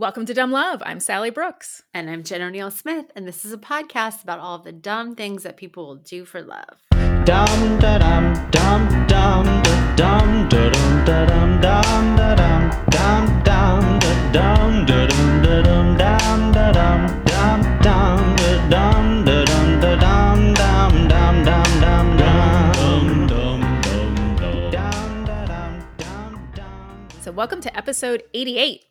Welcome to Dumb Love. I'm Sally Brooks. And I'm Jen O'Neill Smith, and this is a podcast about all of the dumb things that people will do for love. Dum da dum dum dum da dum da dum da dum dum da dum dum dum da dum da dum da dum dum da dum dum dum da dum da dum da dum dum dum dum dum dum So welcome to episode 88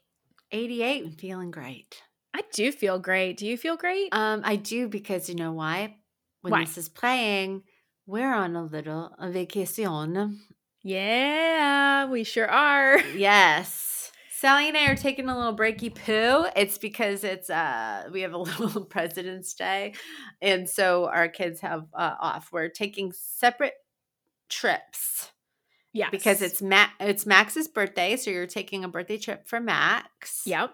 88 and feeling great. I do feel great. Do you feel great? Um, I do because you know why? When why? this is playing, we're on a little a vacation. Yeah, we sure are. Yes. Sally and I are taking a little breaky poo. It's because it's uh we have a little President's Day, and so our kids have uh, off. We're taking separate trips. Yeah, because it's Ma- it's Max's birthday, so you're taking a birthday trip for Max. Yep.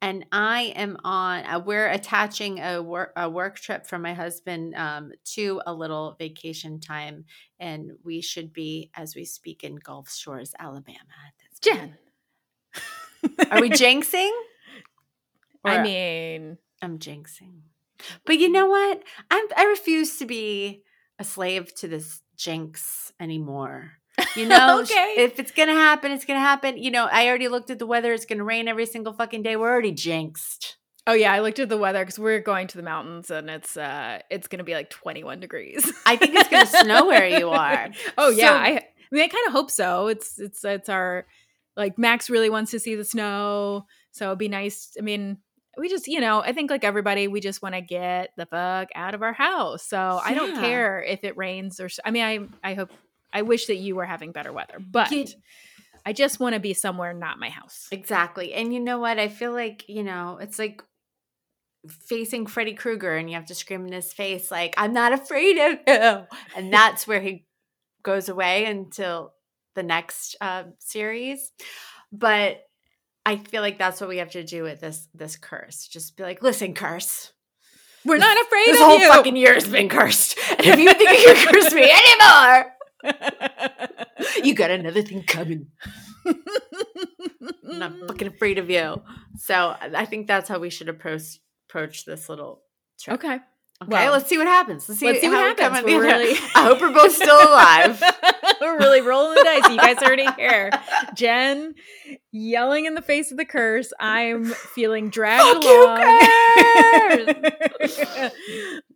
And I am on. Uh, we're attaching a work a work trip for my husband um, to a little vacation time, and we should be as we speak in Gulf Shores, Alabama. That's Jen. Are we jinxing? I mean, I'm jinxing. But you know what? I'm, I refuse to be a slave to this jinx anymore. You know, okay. if it's gonna happen, it's gonna happen. You know, I already looked at the weather. It's gonna rain every single fucking day. We're already jinxed. Oh yeah, I looked at the weather because we're going to the mountains and it's uh it's gonna be like 21 degrees. I think it's gonna snow where you are. Oh yeah, so, I, I mean I kind of hope so. It's it's it's our like Max really wants to see the snow, so it'd be nice. I mean, we just you know I think like everybody, we just want to get the fuck out of our house. So yeah. I don't care if it rains or. I mean, I I hope I wish that you were having better weather, but I just want to be somewhere not my house. Exactly. And you know what? I feel like, you know, it's like facing Freddy Krueger and you have to scream in his face like, "I'm not afraid of you." And that's where he goes away until the next uh, series. But I feel like that's what we have to do with this this curse. Just be like, "Listen, curse. We're not afraid this of whole you. fucking year has been cursed. And if you think you can curse me anymore, you got another thing coming. I'm not fucking afraid of you. So I think that's how we should approach approach this little trip. Okay. Okay, well, let's see what happens. Let's see, let's see what happens. We're really... I hope we're both still alive. we're really rolling the dice. You guys already here. Jen yelling in the face of the curse. I'm feeling dragged Fuck along.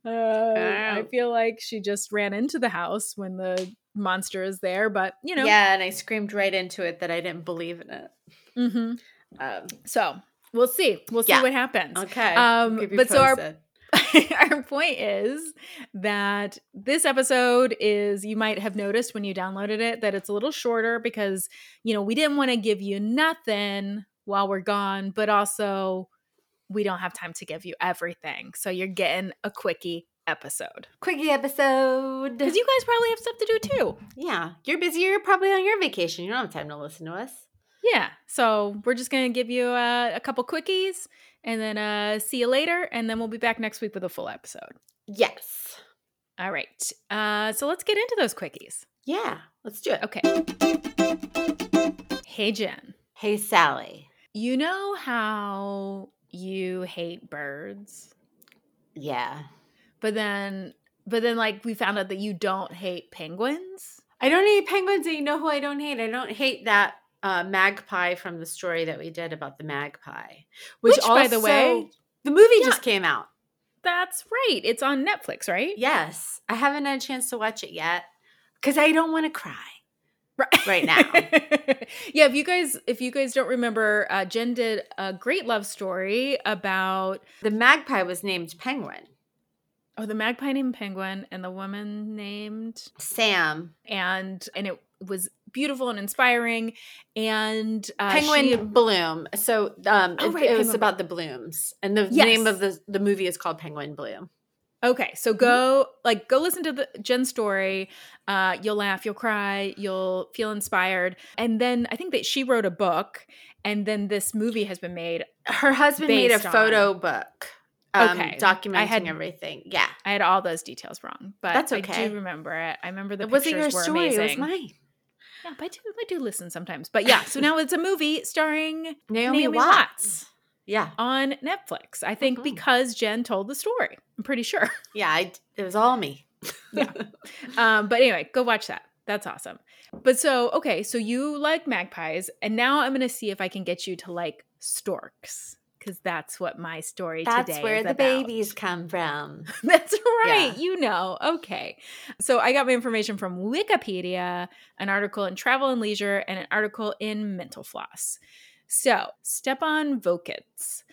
Uh, I feel like she just ran into the house when the monster is there, but you know. Yeah, and I screamed right into it that I didn't believe in it. Mm-hmm. Um, so we'll see. We'll see yeah. what happens. Okay. Um, but posted. so our our point is that this episode is you might have noticed when you downloaded it that it's a little shorter because you know we didn't want to give you nothing while we're gone but also we don't have time to give you everything so you're getting a quickie episode. Quickie episode. Because you guys probably have stuff to do too. Yeah. You're busy you're probably on your vacation. You don't have time to listen to us. Yeah. So we're just gonna give you uh, a couple quickies and then uh see you later and then we'll be back next week with a full episode. Yes. All right. Uh so let's get into those quickies. Yeah. Let's do it. Okay. Hey jen. Hey sally. You know how you hate birds? Yeah but then but then like we found out that you don't hate penguins i don't hate penguins and you know who i don't hate i don't hate that uh, magpie from the story that we did about the magpie, which, which also, by the way, the movie yeah, just came out. That's right. It's on Netflix, right? Yes, I haven't had a chance to watch it yet because I don't want to cry right, right now. yeah, if you guys if you guys don't remember, uh, Jen did a great love story about the magpie was named Penguin. Oh, the magpie named Penguin and the woman named Sam, and and it was beautiful and inspiring. And uh, Penguin she, Bloom. So um, oh, right, it, it was about the blooms, and the yes. name of the the movie is called Penguin Bloom. Okay, so go like go listen to the Jen story. Uh, you'll laugh, you'll cry, you'll feel inspired, and then I think that she wrote a book, and then this movie has been made. Her husband made a photo on. book. Um, okay, documenting I had, everything. Yeah, I had all those details wrong, but that's okay. I do remember it. I remember the it wasn't your story. amazing. It was mine. Yeah, but I do, I do listen sometimes. But yeah, so now it's a movie starring Naomi, Naomi Watts. Watts. Yeah. on Netflix. I think Mhm. because Jen told the story. I'm pretty sure. Yeah, I, it was all me. Yeah. Um, but anyway, go watch that. That's awesome. But so, okay, so you like magpies, and now I'm going to see if I can get you to like storks because that's what my story today is. That's today where the about. babies come from. That's right. Yeah. You know. Okay. So I got my information from Wikipedia, an article in Travel and Leisure, and an article in Mental Floss. So Stepan Vokic,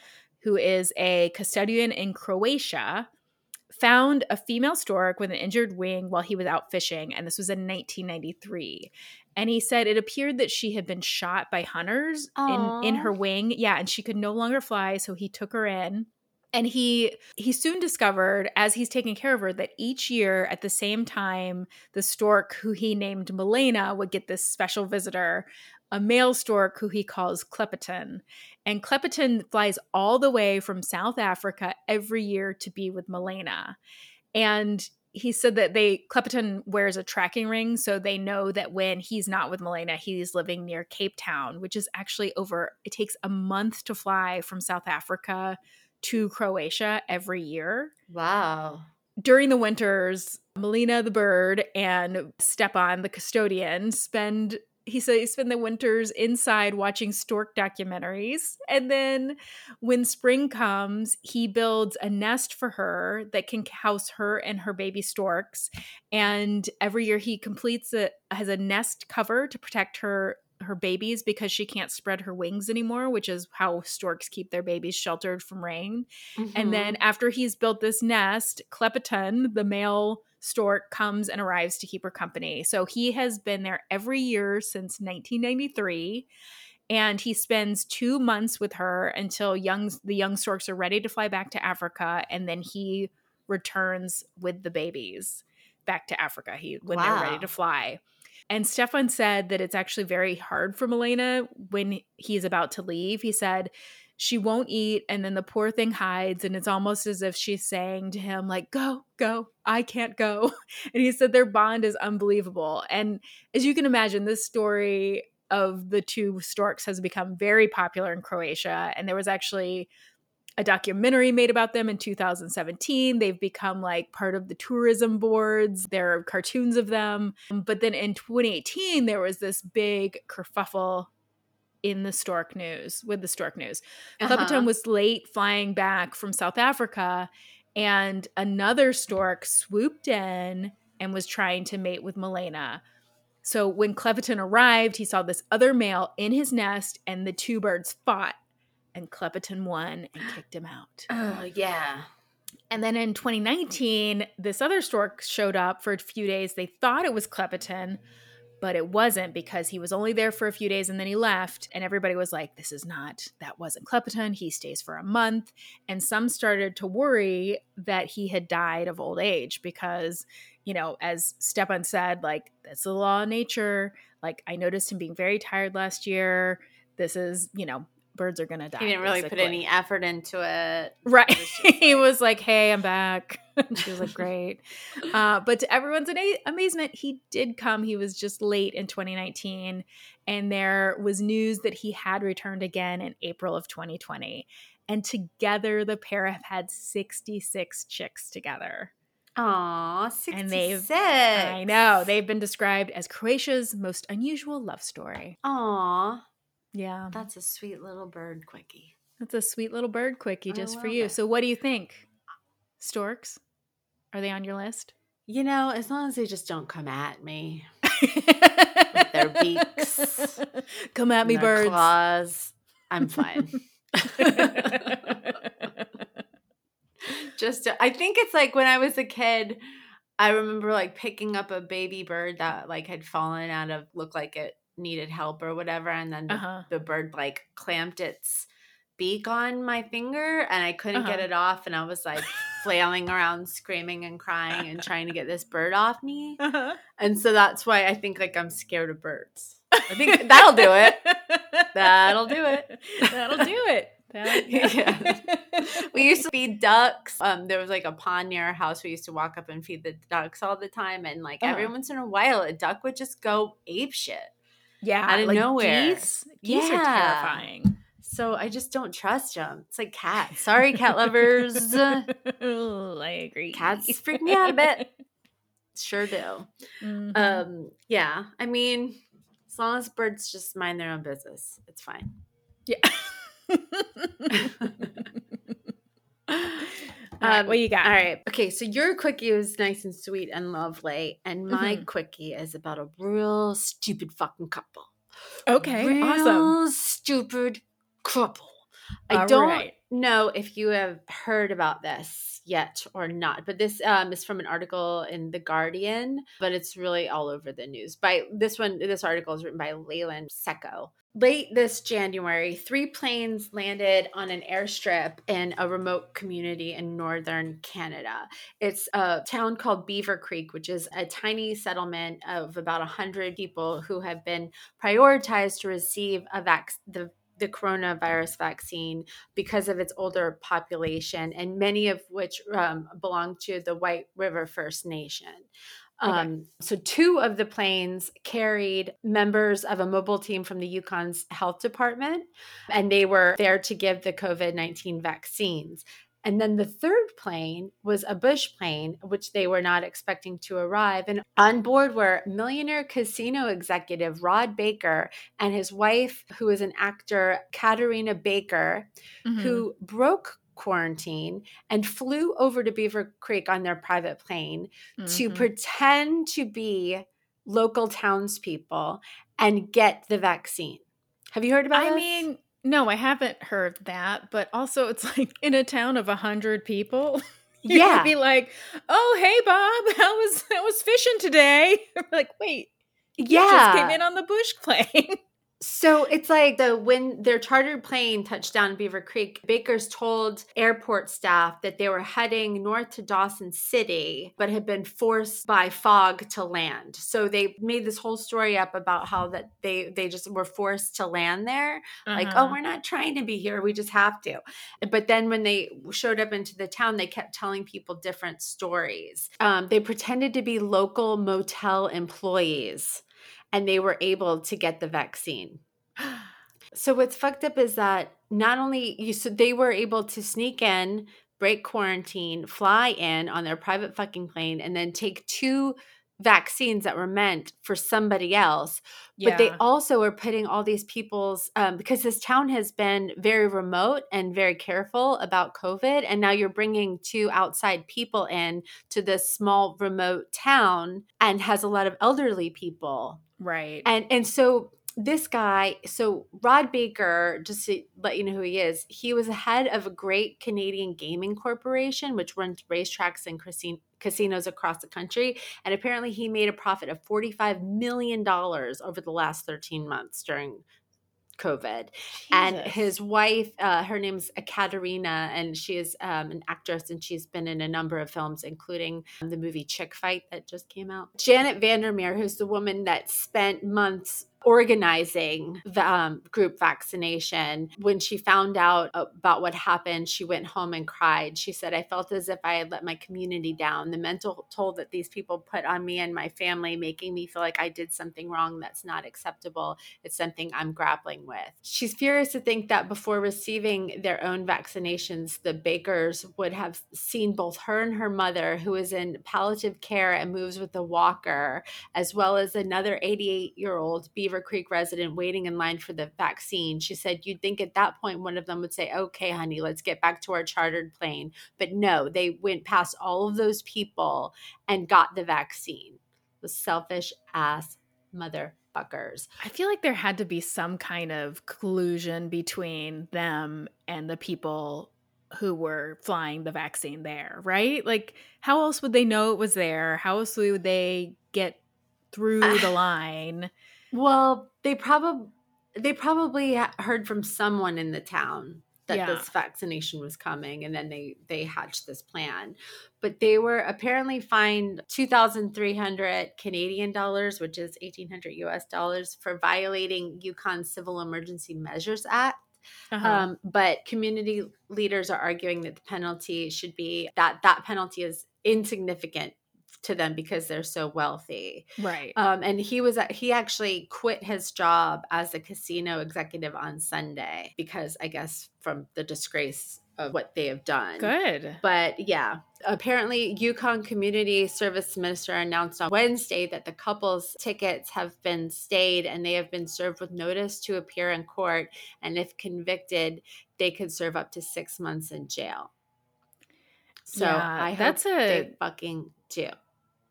who is a custodian in Croatia, found a female stork with an injured wing while he was out fishing, and this was in 1993. And he said it appeared that she had been shot by hunters in, in her wing. Yeah, and she could no longer fly, so he took her in. And he he soon discovered as he's taking care of her that each year at the same time the stork who he named Milena would get this special visitor, a male stork who he calls Klepetan. And Klepetan flies all the way from South Africa every year to be with Milena. And he said that they Klepetan wears a tracking ring so they know that when he's not with Milena, he's living near Cape Town, which is actually over it takes a month to fly from South Africa to Croatia every year. Wow. During the winters, Melina the bird and Stepan the custodian spend he said he spend the winters inside watching stork documentaries. And then when spring comes, he builds a nest for her that can house her and her baby storks. And every year he completes it has a nest cover to protect her her babies because she can't spread her wings anymore, which is how storks keep their babies sheltered from rain. Mhm. And then after he's built this nest, Klepetan, the male stork, comes and arrives to keep her company. So he has been there every year since 1993. And he spends two months with her until young the young storks are ready to fly back to Africa, and then he returns with the babies back to Africa. He when they're ready to fly. And Stefan said that it's actually very hard for Milena when he's about to leave. He said she won't eat, and then the poor thing hides, and it's almost as if she's saying to him, like, go, go, I can't go. And he said their bond is unbelievable. And as you can imagine, this story of the two storks has become very popular in Croatia. And there was actually a documentary made about them in 2017. They've become like part of the tourism boards. There are cartoons of them. But then in 2018, there was this big kerfuffle in the stork news with the stork news. Uh-huh. Was late flying back from South Africa, and another stork swooped in and was trying to mate with Milena. So when Klepetan arrived, he saw this other male in his nest, and the two birds fought, and Klepetan won and kicked him out. Oh, yeah. And then in 2019, this other stork showed up for a few days. They thought it was Klepetan, but it wasn't because he was only there for a few days and then he left. And everybody was like, this is not, that wasn't Klepetan. He stays for a month. And some started to worry that he had died of old age because, you know, as Stepan said, like, that's the law of nature. Like, I noticed him being very tired last year. This is, you know, birds are going to die. He didn't really put any effort into it. Right. It was just he like- was like, hey, I'm back. she was like, great. Uh, but to everyone's amazement, he did come. He was just late in 2019. And there was news that he had returned again in April of 2020. And together, the pair have had 66 chicks together. Aw, 66. And they've- I know. They've been described as Croatia's most unusual love story. Aw, Yeah. that's a sweet little bird quickie. That's a sweet little bird quickie just for you. it. So, what do you think? Storks? Are they on your list? You know, as long as they just don't come at me. With their beaks Come at me, birds. Claws, I'm fine. just to- I think it's like when I was a kid, I remember like picking up a baby bird that like had fallen out of looked like it needed help or whatever, and then the, uh-huh. the bird like clamped its beak on my finger and I couldn't get Uh-huh. it off and I was like flailing around screaming and crying and trying to get this bird off me. Uh-huh. And so that's why I think like I'm scared of birds. I think that'll do it. That'll do it. That'll do it. That- Yeah. We used to feed ducks. Um, there was like a pond near our house. We used to walk up and feed the ducks all the time. And like every Uh-huh. once in a while, a duck would just go ape shit. Yeah, Out of like nowhere. Geese, geese are terrifying. So I just don't trust them. It's like cats. Sorry, cat lovers. I agree. Cats freak me out a bit. Sure do. Mhm. Um, yeah. I mean, as long as birds just mind their own business, it's fine. yeah. Right, Um, what you got? All right. Okay. So your quickie was nice and sweet and lovely. And my Mhm. quickie is about a real stupid fucking couple. Okay, real awesome. stupid couple. I All don't right. know if you have heard about this yet or not, but this um, is from an article in The Guardian, but it's really all over the news. By this one, this article is written by Leyland Cecco. Late this January, three planes landed on an airstrip in a remote community in northern Canada. It's a town called Beaver Creek, which is a tiny settlement of about 100 people who have been prioritized to receive a vac- the the coronavirus vaccine because of its older population, and many of which um, belong to the White River First Nation. Okay. Um, so, two of the planes carried members of a mobile team from the Yukon's health department, and they were there to give the COVID 19 vaccines. And then the third plane was a Bush plane, which they were not expecting to arrive. And on board were millionaire casino executive Rod Baker and his wife, who is an actor, Katarina Baker, Mhm. who broke quarantine and flew over to Beaver Creek on their private plane to Mhm. pretend to be local townspeople and get the vaccine. Have you heard about I this? mean, no, I haven't heard that, but also it's like in a town of a hundred people. You yeah. be like, "Oh, hey, Bob, how was how was fishing today?" like, wait, yeah. you just came in on the bush plane. So it's like the when their chartered plane touched down in Beaver Creek, Baker's told airport staff that they were heading north to Dawson City, but had been forced by fog to land. So they made this whole story up about how that they they just were forced to land there. Like, oh, Uh-huh. we're not trying to be here, we just have to. But then when they showed up into the town, they kept telling people different stories. Um, they pretended to be local motel employees and they were able to get the vaccine. So what's fucked up is that not only you so they were able to sneak in, break quarantine, fly in on their private fucking plane, and then take two vaccines that were meant for somebody else. But they also are putting all these people's um, because this town has been very remote and very careful about COVID, and now you're bringing two outside people in to this small remote town and has a lot of elderly people right. and and so this guy so rod baker just to let you know who he is he was the head of a great canadian gaming corporation which runs racetracks and casinos across the country and apparently he made a profit of 45 million dollars over the last 13 months during covid. And his wife uh, her name's katerina and she is um, an actress and she's been in a number of films including the movie chick fight that just came out. Janet vandermeer who's the woman that spent months organizing the um, group vaccination. When she found out about what happened she went home and cried. She said i felt as if i had let my community down. The mental toll that these people put on me and my family making me feel like i did something wrong that's not acceptable. It's something i'm grappling with. She's furious to think that before receiving their own vaccinations the bakers would have seen both her and her mother who is in palliative care and moves with a walker as well as another 88 year old Beaver Creek resident waiting in line for the vaccine. She said, You'd think at that point one of them would say, Okay, honey, let's get back to our chartered plane. But no, they went past all of those people and got the vaccine. The selfish ass motherfuckers. I feel like there had to be some kind of collusion between them and the people who were flying the vaccine there, right? Like, how else would they know it was there? How else would they get through the line? Well, they probably they probably heard from someone in the town that Yeah. this vaccination was coming and then they they hatched this plan but they were apparently fined 2300 canadian dollars which is 1800 us dollars for violating yukon civil emergency measures act Uh-huh. um, but community leaders are arguing that the penalty should be that that penalty is insignificant to them because they're so wealthy. Right. Um, and he was he actually quit his job as a casino executive on Sunday because I guess from the disgrace of what they have done. Good. But yeah, apparently Yukon Community Service Minister announced on Wednesday that the couple's tickets have been stayed and they have been served with notice to appear in court and if convicted, they could serve up to 6 months in jail. So Yeah, I hope that's a- they fucking do.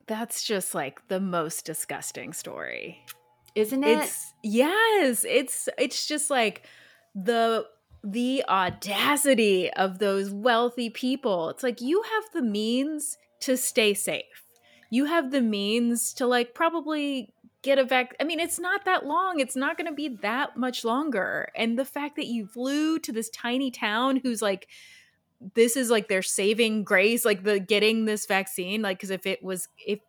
That's just like the most disgusting story. Isn't it? It's yes, it's it's just like the the audacity of those wealthy people. It's like you have the means to stay safe. You have the means to like probably get a vac. I mean, it's not that long. It's not going to be that much longer. And the fact that you flew to this tiny town who's like this is like their saving grace, like the getting this vaccine, like because if it was if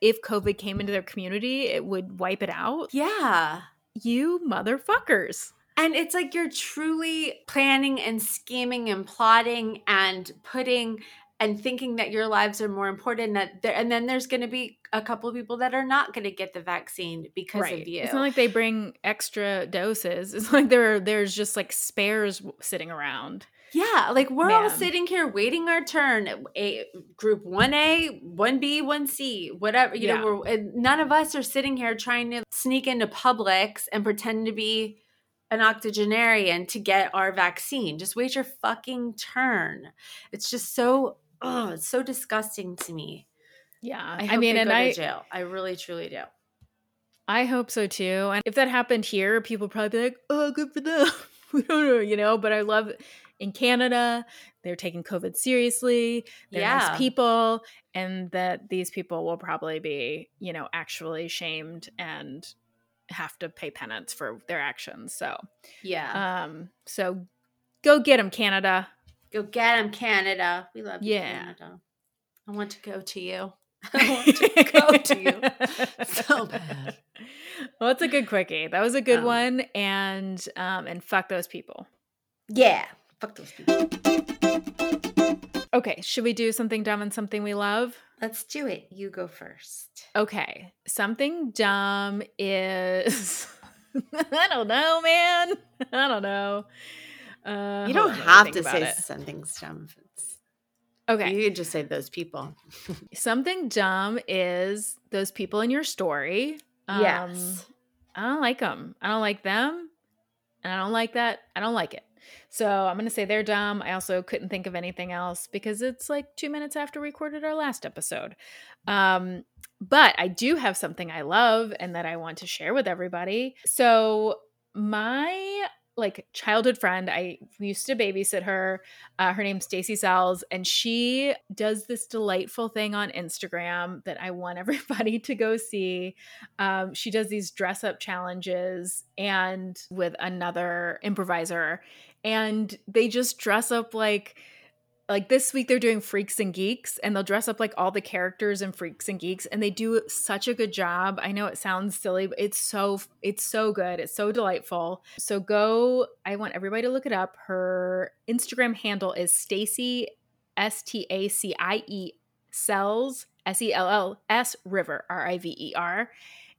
if COVID came into their community, it would wipe it out. yeah. You motherfuckers. And it's like you're truly planning and scheming and plotting and putting and thinking that your lives are more important that there, and then there's going to be a couple of people that are not going to get the vaccine because of you. It's not like they bring extra doses. It's like there there's just like spares sitting around. Yeah, like we're all sitting here waiting our turn. A group 1A, 1B, 1C, whatever, you Yeah. know, we're none of us are sitting here trying to sneak into Publix and pretend to be an octogenarian to get our vaccine. Just wait your fucking turn. It's just so oh, it's so disgusting to me. Yeah. I, I, mean, and I jail. I really truly do. I hope so too. And if that happened here, people probably be like, "Oh, good for them." we don't know, you know. But I love in Canada, they're taking COVID seriously. They're Yeah. nice people, and that these people will probably be, you know, actually shamed and have to pay penance for their actions. So, Yeah. um, so go get them, Canada. go get them, Canada. We love you, yeah. Canada. I want to go to you. I want to go to you so bad. Well, it's a good quickie. That was a good Um, one, and um, and fuck those people. Yeah. Fuck those people. Okay, should we do something dumb and something we love? Let's do it. You go first. Okay, something dumb is I don't know, man. I don't know. Uh, you don't on, let me have to say it. something dumb. Okay, You can just say those people. something dumb is those people in your story. Um, yes. I don't like them. I don't like them. And I don't like that. I don't like it. So I'm going to say they're dumb. I also couldn't think of anything else because it's like two minutes after we recorded our last episode. Um, but I do have something I love and that I want to share with everybody. So my like childhood friend, I used to babysit her. Uh, her name's Stacie Sells, and she does this delightful thing on Instagram that I want everybody to go see um, she does these dress up challenges and with another improviser and they just dress up like like this week they're doing freaks and geeks and they'll dress up like all the characters in freaks and geeks and they do such a good job. I know it sounds silly but it's so it's so good. It's so delightful. So go i want everybody to look it up. Her instagram handle is stacie s-t-a-c-i-e sells s-e-l-l-s river r-i-v-e-r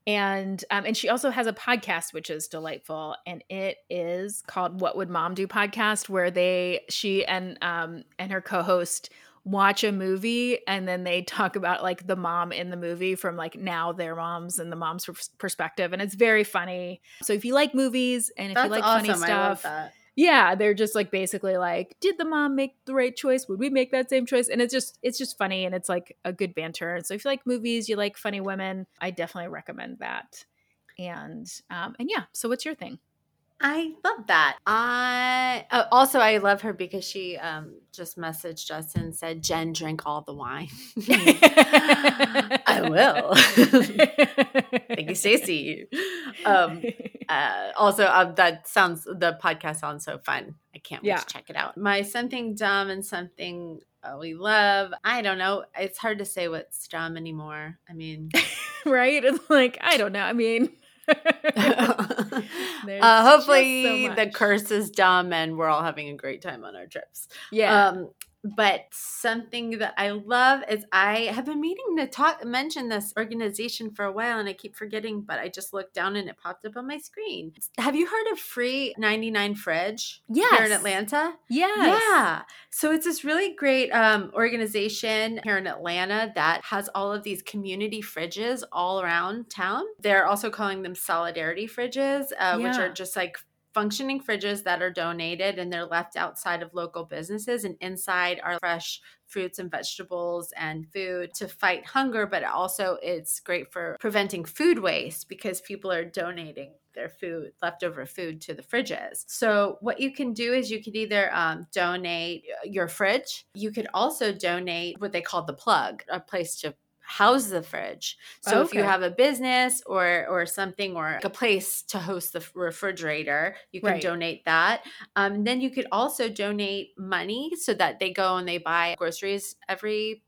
and um, and she also has a podcast which is delightful and it is called what would mom do podcast where they she and um and her co-host watch a movie and then they talk about like the mom in the movie from like now their moms and the mom's perspective and it's very funny so if you like movies and if That's you like awesome. funny stuff. Yeah they're just like basically like did the mom make the right choice? Would we make that same choice? And it's just it's just funny and it's like a good banter. And so if you like movies you like funny women i definitely recommend that. And um and yeah so what's your thing I love that. I uh, also I love her because she um just messaged us and said, "Jen, drink all the wine." I will. Thank you, Stacie. Um, uh, also, uh, that sounds the podcast sounds so fun. I can't wait Yeah. to check it out. My something dumb and something uh, we love. I don't know. It's hard to say what's dumb anymore. I mean, right it's like i don't know i mean uh, hopefully so the curse is dumb and we're all having a great time on our trips. yeah Um, But something that I love is I have been meaning to talk mention this organization for a while and I keep forgetting, but I just looked down and it popped up on my screen. Have you heard of Free 99 Fridge yes. here in Atlanta? Yes. Yeah. So it's this really great um, organization here in Atlanta that has all of these community fridges all around town. They're also calling them solidarity fridges, uh, yeah. which are just like functioning fridges that are donated and they're left outside of local businesses and inside are fresh fruits and vegetables and food to fight hunger but also it's great for preventing food waste because people are donating their food leftover food to the fridges. So what you can do is you could either um, donate your fridge. You could also donate what they call the plug a place to house the fridge. So okay. if you have a business or or something or a place to host the refrigerator, you can right. donate that. Um, then you could also donate money so that they go and they buy groceries every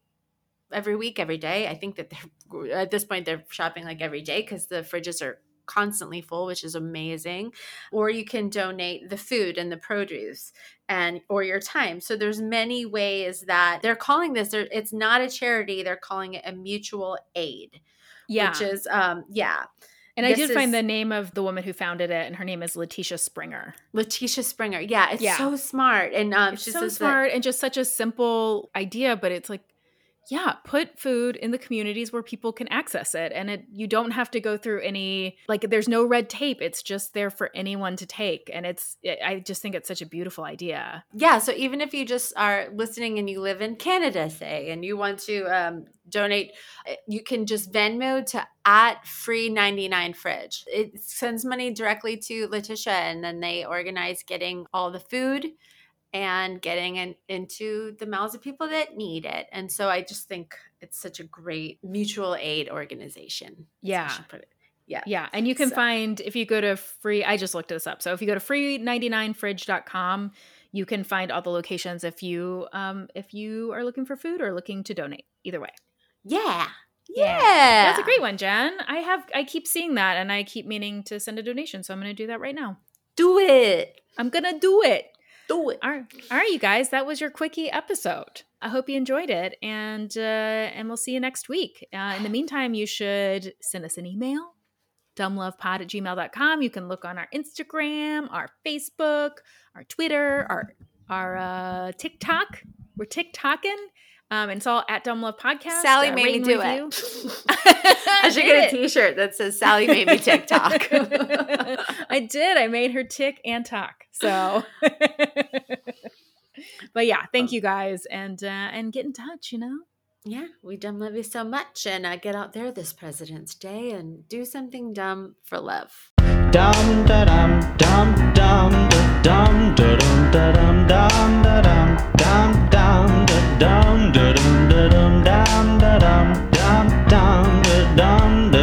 every week, every day. I think that they're at this point they're shopping like every day because the fridges are constantly full, which is amazing. Or you can donate the food and the produce and or your time. So there's many ways that they're calling this it's not a charity, they're calling it a mutual aid. Yeah. Which is um yeah. And this I did is, find the name of the woman who founded it, and her name is Latisha Springer. Latisha Springer, yeah, it's yeah. so smart, and um, it's so smart, that- and just such a simple idea, but it's like yeah put food in the communities where people can access it and it you don't have to go through any like there's no red tape it's just there for anyone to take and it's i just think it's such a beautiful idea. Yeah so even if you just are listening and you live in canada say and you want to um, donate eh, you can just venmo to at free 99 fridge. It sends money directly to latisha and then they organize getting all the food and getting in, into the mouths of people that need it. And so I just think it's such a great mutual aid organization. Yeah. Yeah. Yeah. And you can so. find, if you go to free, I just looked this up. So if you go to free99fridge.com, you can find all the locations if you um if you are looking for food or looking to donate. Either way. Yeah. Yeah. yeah. That's a great one, Jen. I have I keep seeing that and I keep meaning to send a donation, so I'm going to do that right now. Do it. I'm going to do it do it. All right, all right, you guys. That was your quickie episode. I hope you enjoyed it, and uh, and we'll see you next week. Uh, in the meantime, you should send us an email, dumblovepod at gmail.com. You can look on our Instagram, our Facebook, our Twitter, our our uh, TikTok. We're TikToking. Um, and it's all at Dumb Love Podcast. Sally uh, made me do it. I should get a T-shirt that says "Sally made me TikTok." I did. I made her tick and talk. So, but yeah, thank oh. you guys, and uh, and get in touch. You know. Yeah, we dumb love you so much, and uh, get out there this President's Day and do something dumb for love. Dum da dum dum dum da dum da dum da dum dum da dum dum dum da dum da dum da dum dum da dum dum da dum da